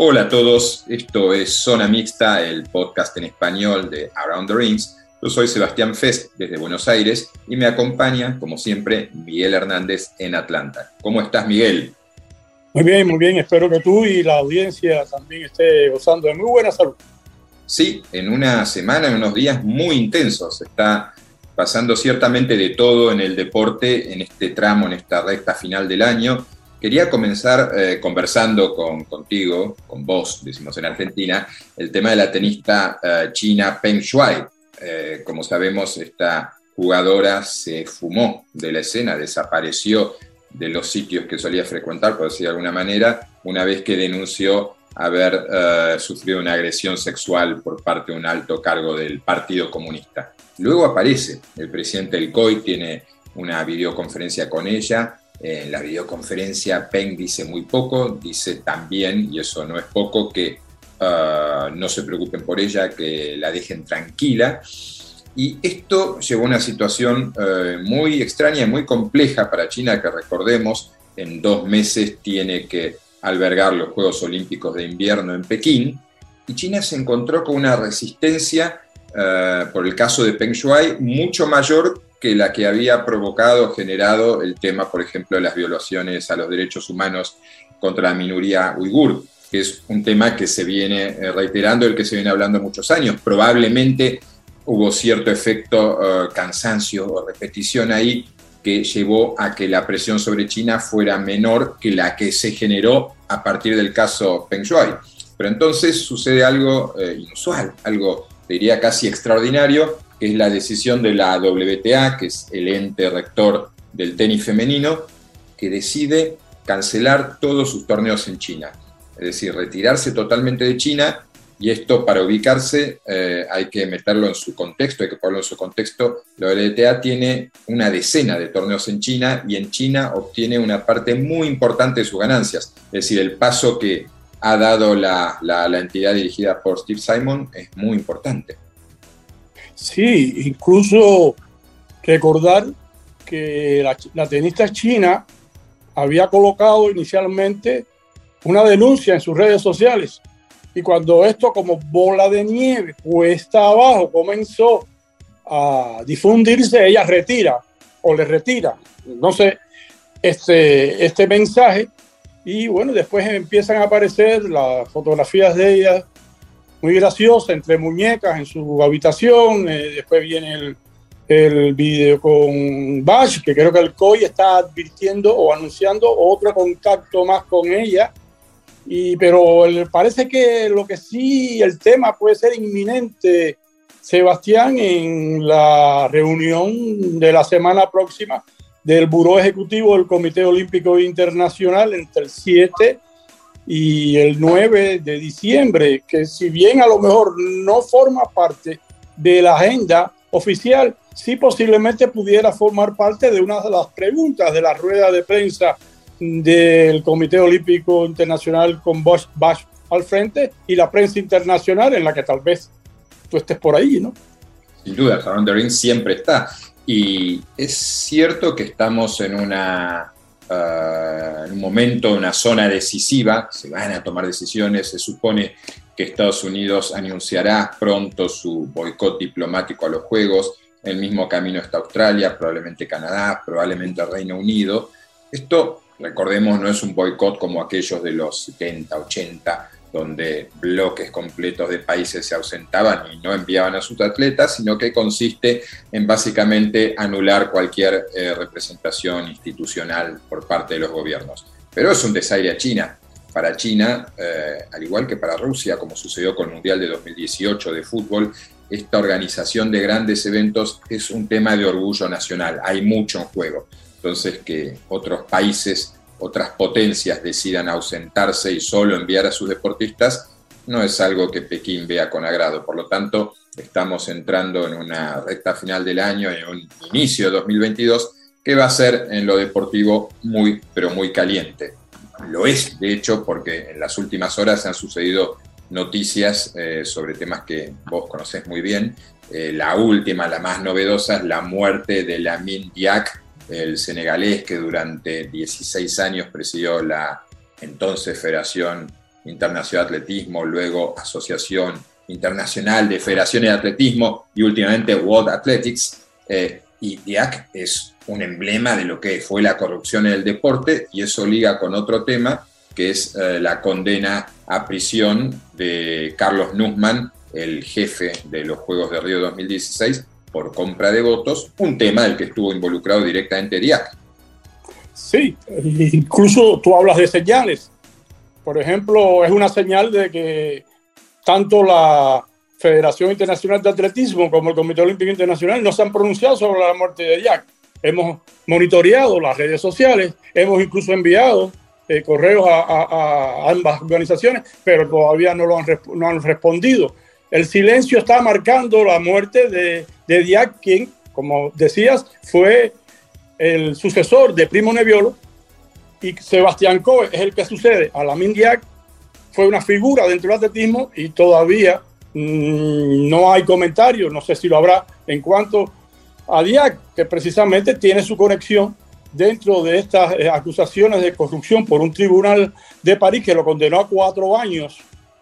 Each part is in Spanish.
Hola a todos, esto es Zona Mixta, el podcast en español de Around the Rings. Yo soy Sebastián Fest desde Buenos Aires y me acompaña, como siempre, Miguel Hernández en Atlanta. ¿Cómo estás, Miguel? Muy bien, muy bien. Espero que tú y la audiencia también esté gozando de muy buena salud. Sí, en una semana, en unos días muy intensos. Está pasando ciertamente de todo en el deporte en este tramo, en esta recta final del año. Quería comenzar eh, conversando con, contigo, con vos, decimos en Argentina, el tema de la tenista eh, china Peng Shuai. Eh, como sabemos, esta jugadora se fumó de la escena, desapareció de los sitios que solía frecuentar, por decir de alguna manera, una vez que denunció haber sufrido una agresión sexual por parte de un alto cargo del Partido Comunista. Luego aparece el presidente del COI, tiene una videoconferencia con ella en la videoconferencia, Peng dice muy poco, dice también, y eso no es poco, que uh, no se preocupen por ella, que la dejen tranquila. Y esto llevó a una situación uh, muy extraña y muy compleja para China, que recordemos, en dos meses tiene que albergar los Juegos Olímpicos de Invierno en Pekín, y China se encontró con una resistencia, uh, por el caso de Peng Shuai, mucho mayor que la que había provocado, generado el tema, por ejemplo, de las violaciones a los derechos humanos contra la minoría uigur, que es un tema que se viene eh, reiterando, el que se viene hablando muchos años. Probablemente hubo cierto efecto uh, cansancio o repetición ahí que llevó a que la presión sobre China fuera menor que la que se generó a partir del caso Peng Shuai. Pero entonces sucede algo eh, inusual, algo diría casi extraordinario, que es la decisión de la WTA, que es el ente rector del tenis femenino, que decide cancelar todos sus torneos en China. Es decir, retirarse totalmente de China y esto para ubicarse eh, hay que meterlo en su contexto, hay que ponerlo en su contexto. La WTA tiene una decena de torneos en China y en China obtiene una parte muy importante de sus ganancias. Es decir, el paso que ha dado la, la entidad dirigida por Steve Simon es muy importante. Sí, incluso recordar que la, tenista china había colocado inicialmente una denuncia en sus redes sociales. Y cuando esto como bola de nieve cuesta abajo comenzó a difundirse, ella retira o le retira, no sé, este, este mensaje. Y bueno, después empiezan a aparecer las fotografías de ella muy graciosa entre muñecas en su habitación. Eh, después viene el, el video con Bash, que creo que el COI está advirtiendo o anunciando otro contacto más con ella. Y, pero parece que lo que sí, el tema puede ser inminente, Sebastián, en la reunión de la semana próxima del Buró Ejecutivo del Comité Olímpico Internacional entre el 7 y el 9 de diciembre, que si bien a lo mejor no forma parte de la agenda oficial, sí posiblemente pudiera formar parte de una de las preguntas de la rueda de prensa del Comité Olímpico Internacional con Bosch al frente y la prensa internacional en la que tal vez tú estés por ahí, ¿no? Sin duda, Aaron Ring siempre está. Y es cierto que estamos en una Ah, en un momento, una zona decisiva, se van a tomar decisiones, se supone que Estados Unidos anunciará pronto su boicot diplomático a los Juegos, el mismo camino está Australia, probablemente Canadá, probablemente Reino Unido. Esto, recordemos, no es un boicot como aquellos de los 70, 80, donde bloques completos de países se ausentaban y no enviaban a sus atletas, sino que consiste en básicamente anular cualquier eh, representación institucional por parte de los gobiernos. Pero es un desaire a China. Para China, eh, al igual que para Rusia, como sucedió con el Mundial de 2018 de fútbol, esta organización de grandes eventos es un tema de orgullo nacional. Hay mucho en juego. Entonces, que otros países otras potencias decidan ausentarse y solo enviar a sus deportistas, no es algo que Pekín vea con agrado. Por lo tanto, estamos entrando en una recta final del año, en un inicio de 2022, que va a ser en lo deportivo muy, pero muy caliente. Lo es, de hecho, porque en las últimas horas han sucedido noticias eh, sobre temas que vos conocés muy bien. Eh, la última, la más novedosa, es la muerte de Lamin Diak, el senegalés que durante 16 años presidió la entonces Federación Internacional de Atletismo, luego Asociación Internacional de Federaciones de Atletismo y últimamente World Athletics. Eh, y DIAC es un emblema de lo que fue la corrupción en el deporte y eso liga con otro tema que es eh, la condena a prisión de Carlos Nussmann, el jefe de los Juegos de Río 2016, por compra de votos, un tema del que estuvo involucrado directamente DIAC. Sí, incluso tú hablas de señales. Por ejemplo, es una señal de que tanto la Federación Internacional de Atletismo como el Comité Olímpico Internacional no se han pronunciado sobre la muerte de Jack. Hemos monitoreado las redes sociales, hemos incluso enviado eh, correos a, ambas organizaciones, pero todavía no, lo no han respondido. El silencio está marcando la muerte de, de Diak, quien, como decías, fue el sucesor de Primo Neviolo, y Sebastián Coe es el que sucede. A Lamin Diak, fue una figura dentro del atletismo y todavía mm, no hay comentarios, no sé si lo habrá en cuanto a Diak, que precisamente tiene su conexión dentro de estas eh, acusaciones de corrupción por un tribunal de París que lo condenó a cuatro años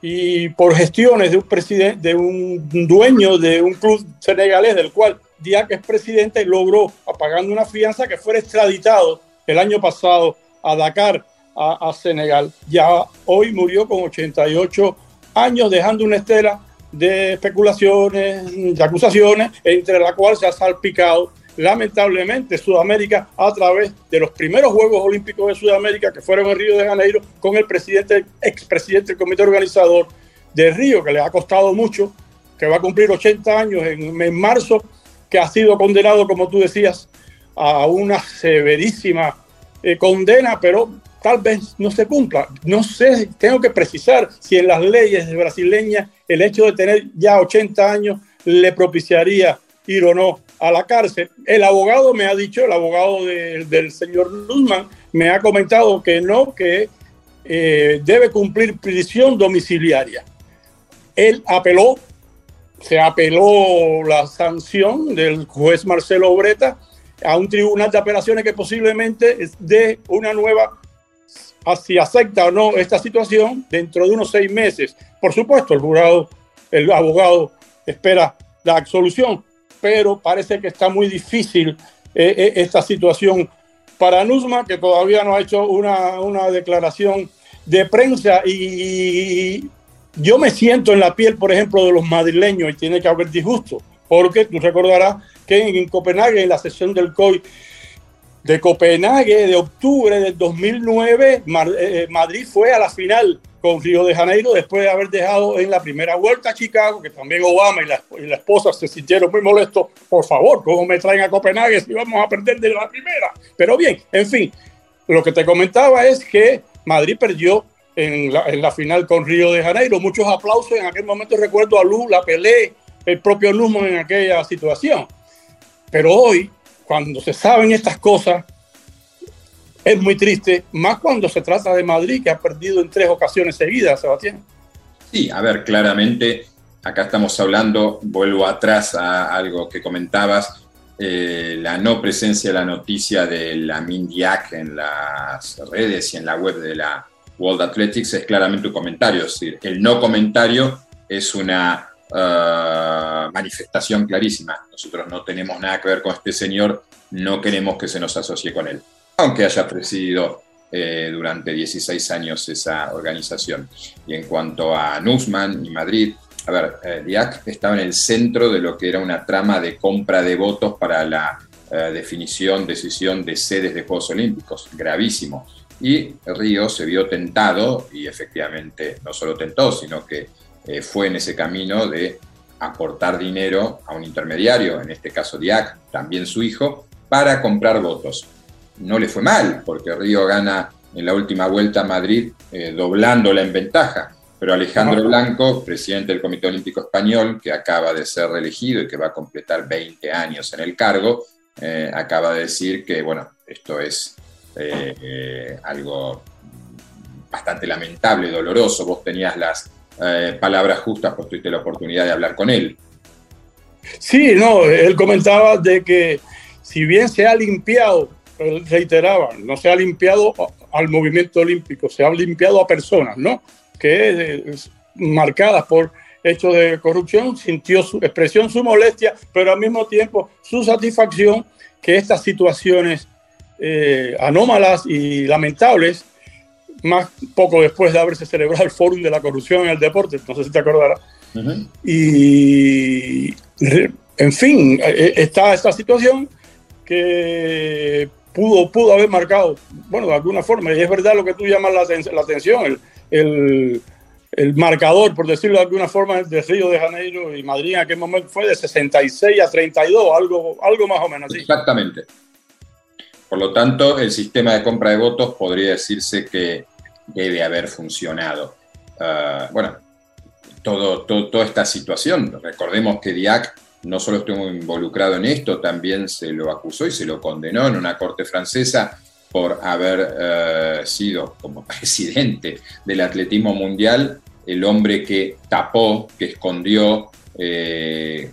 y por gestiones de un presidente, de un dueño de un club senegalés del cual Diak es presidente, logró, pagando una fianza, que fuera extraditado el año pasado a Dakar, a, Senegal. Ya hoy murió con 88 años, dejando una estela de especulaciones, de acusaciones, entre la cual se ha salpicado lamentablemente Sudamérica a través de los primeros Juegos Olímpicos de Sudamérica que fueron en Río de Janeiro con el presidente, expresidente del comité organizador de Río, que le ha costado mucho, que va a cumplir 80 años en, marzo, que ha sido condenado, como tú decías, a una severísima eh, condena, pero tal vez no se cumpla. No sé, tengo que precisar si en las leyes brasileñas el hecho de tener ya 80 años le propiciaría ir o no a la cárcel. El abogado me ha dicho, el abogado del señor Luzman, me ha comentado que no, que eh, debe cumplir prisión domiciliaria. Él apeló, se apeló la sanción del juez Marcelo Obreta a un tribunal de apelaciones que posiblemente dé una nueva, si acepta o no esta situación, dentro de unos seis meses. Por supuesto, el jurado, el abogado espera la absolución, pero parece que está muy difícil eh, eh, esta situación. Para Nusma, que todavía no ha hecho una, una declaración de prensa y yo me siento en la piel, por ejemplo, de los madrileños y tiene que haber disgusto, porque tú recordarás que en, Copenhague, en la sesión del COI de Copenhague de octubre del 2009, eh, Madrid fue a la final con Río de Janeiro después de haber dejado en la primera vuelta a Chicago, que también Obama y la, esposa se sintieron muy molestos. Por favor, ¿cómo me traen a Copenhague si vamos a perder de la primera? Pero bien, en fin, lo que te comentaba es que Madrid perdió en la, final con Río de Janeiro. Muchos aplausos. En aquel momento recuerdo a Lu, la Pelé, el propio Luzman en aquella situación. Pero hoy, cuando se saben estas cosas, es muy triste, más cuando se trata de Madrid, que ha perdido en tres ocasiones seguidas, Sebastián. Sí, a ver, claramente, acá estamos hablando, vuelvo atrás a algo que comentabas, eh, la no presencia de la noticia de la Mindiac en las redes y en la web de la World Athletics es claramente un comentario, es decir, el no comentario es una uh, manifestación clarísima. Nosotros no tenemos nada que ver con este señor, no queremos que se nos asocie con él aunque haya presidido eh, durante 16 años esa organización. Y en cuanto a Nussmann y Madrid, a ver, eh, Diac estaba en el centro de lo que era una trama de compra de votos para la eh, definición, decisión de sedes de Juegos Olímpicos, gravísimo. Y Río se vio tentado, y efectivamente no solo tentó, sino que fue en ese camino de aportar dinero a un intermediario, en este caso Diac, también su hijo, para comprar votos no le fue mal, porque Río gana en la última vuelta a Madrid eh, doblándola en ventaja. Pero Alejandro Blanco, presidente del Comité Olímpico Español, que acaba de ser reelegido y que va a completar 20 años en el cargo, eh, acaba de decir que, bueno, esto es eh, algo bastante lamentable, doloroso. Vos tenías las palabras justas, pues tuviste la oportunidad de hablar con él. Sí, no, él comentaba de que si bien se ha limpiado reiteraba, no se ha limpiado al movimiento olímpico, se ha limpiado a personas, ¿no? que marcadas por hechos de corrupción, sintió su expresión su molestia, pero al mismo tiempo su satisfacción que estas situaciones eh, anómalas y lamentables, más poco después de haberse celebrado el Fórum de la Corrupción en el Deporte, no sé si te acordarás, y en fin, e, e, está esta situación que pudo, pudo haber marcado, bueno, de alguna forma, y es verdad lo que tú llamas la, la atención, el, el, marcador, por decirlo de alguna forma, de Río de Janeiro y Madrid en aquel momento fue de 66 a 32, algo, algo más o menos así. Exactamente. Por lo tanto, el sistema de compra de votos podría decirse que debe haber funcionado. Ah, bueno, todo, toda esta situación, recordemos que Diac no solo estuvo involucrado en esto, también se lo acusó y se lo condenó en una corte francesa por haber eh, sido como presidente del atletismo mundial el hombre que tapó, que escondió eh,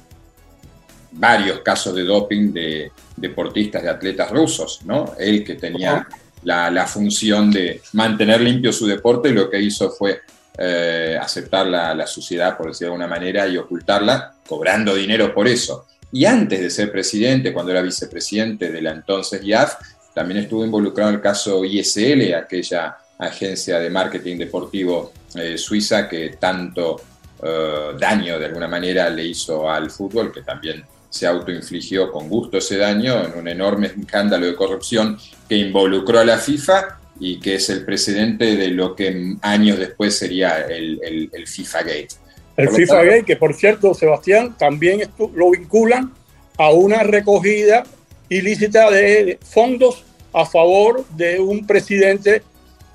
varios casos de doping de deportistas, de atletas rusos, ¿no? Él que tenía la, función de mantener limpio su deporte, lo que hizo fue eh, aceptar la, la, suciedad, por decirlo de alguna manera, y ocultarla, cobrando dinero por eso. Y antes de ser presidente, cuando era vicepresidente de la entonces IAF, también estuvo involucrado en el caso ISL, aquella agencia de marketing deportivo eh, suiza que tanto eh, daño de alguna manera le hizo al fútbol, que también se autoinfligió con gusto ese daño en un enorme escándalo de corrupción que involucró a la FIFA y que es el precedente de lo que años después sería el, FIFA Gate. El FIFA Gate, que por cierto, Sebastián, también lo vinculan a una recogida ilícita de fondos a favor de un presidente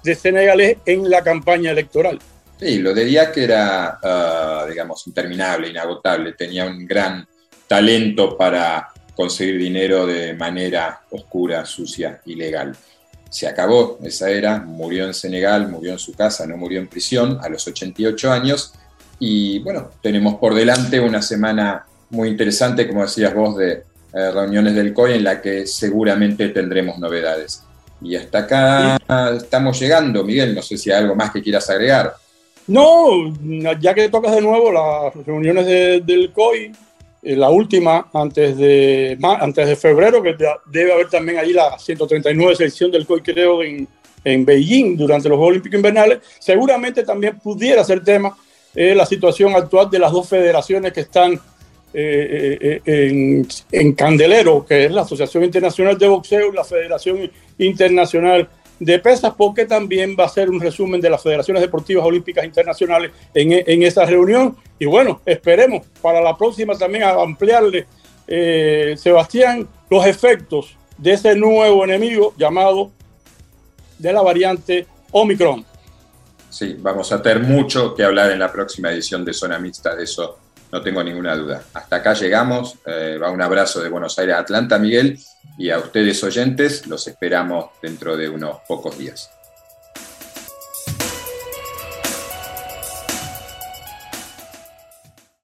de Senegalés en la campaña electoral. Sí, lo diría que era, ah, digamos, interminable, inagotable. Tenía un gran talento para conseguir dinero de manera oscura, sucia, ilegal se acabó esa era, murió en Senegal, murió en su casa, no murió en prisión a los 88 años. Y bueno, tenemos por delante una semana muy interesante, como decías vos, de eh, reuniones del COI en la que seguramente tendremos novedades. Y hasta acá estamos llegando, Miguel, no sé si hay algo más que quieras agregar. No, ya que tocas de nuevo las reuniones del COI, la última antes de, antes de febrero, que debe haber también ahí la 139 sección del COI, creo, en, en Beijing durante los Juegos Olímpicos Invernales, seguramente también pudiera ser tema eh, la situación actual de las dos federaciones que están eh, en, en, Candelero, que es la Asociación Internacional de Boxeo y la Federación Internacional de pesas, porque también va a ser un resumen de las Federaciones Deportivas Olímpicas Internacionales en, en esa reunión. Y bueno, esperemos para la próxima también ampliarle, eh, Sebastián, los efectos de ese nuevo enemigo llamado de la variante Omicron. Sí, vamos a tener mucho que hablar en la próxima edición de Zona Mixta, de eso no tengo ninguna duda. Hasta acá llegamos. Eh, va un abrazo de Buenos Aires a Atlanta, Miguel, y a ustedes oyentes los esperamos dentro de unos pocos días.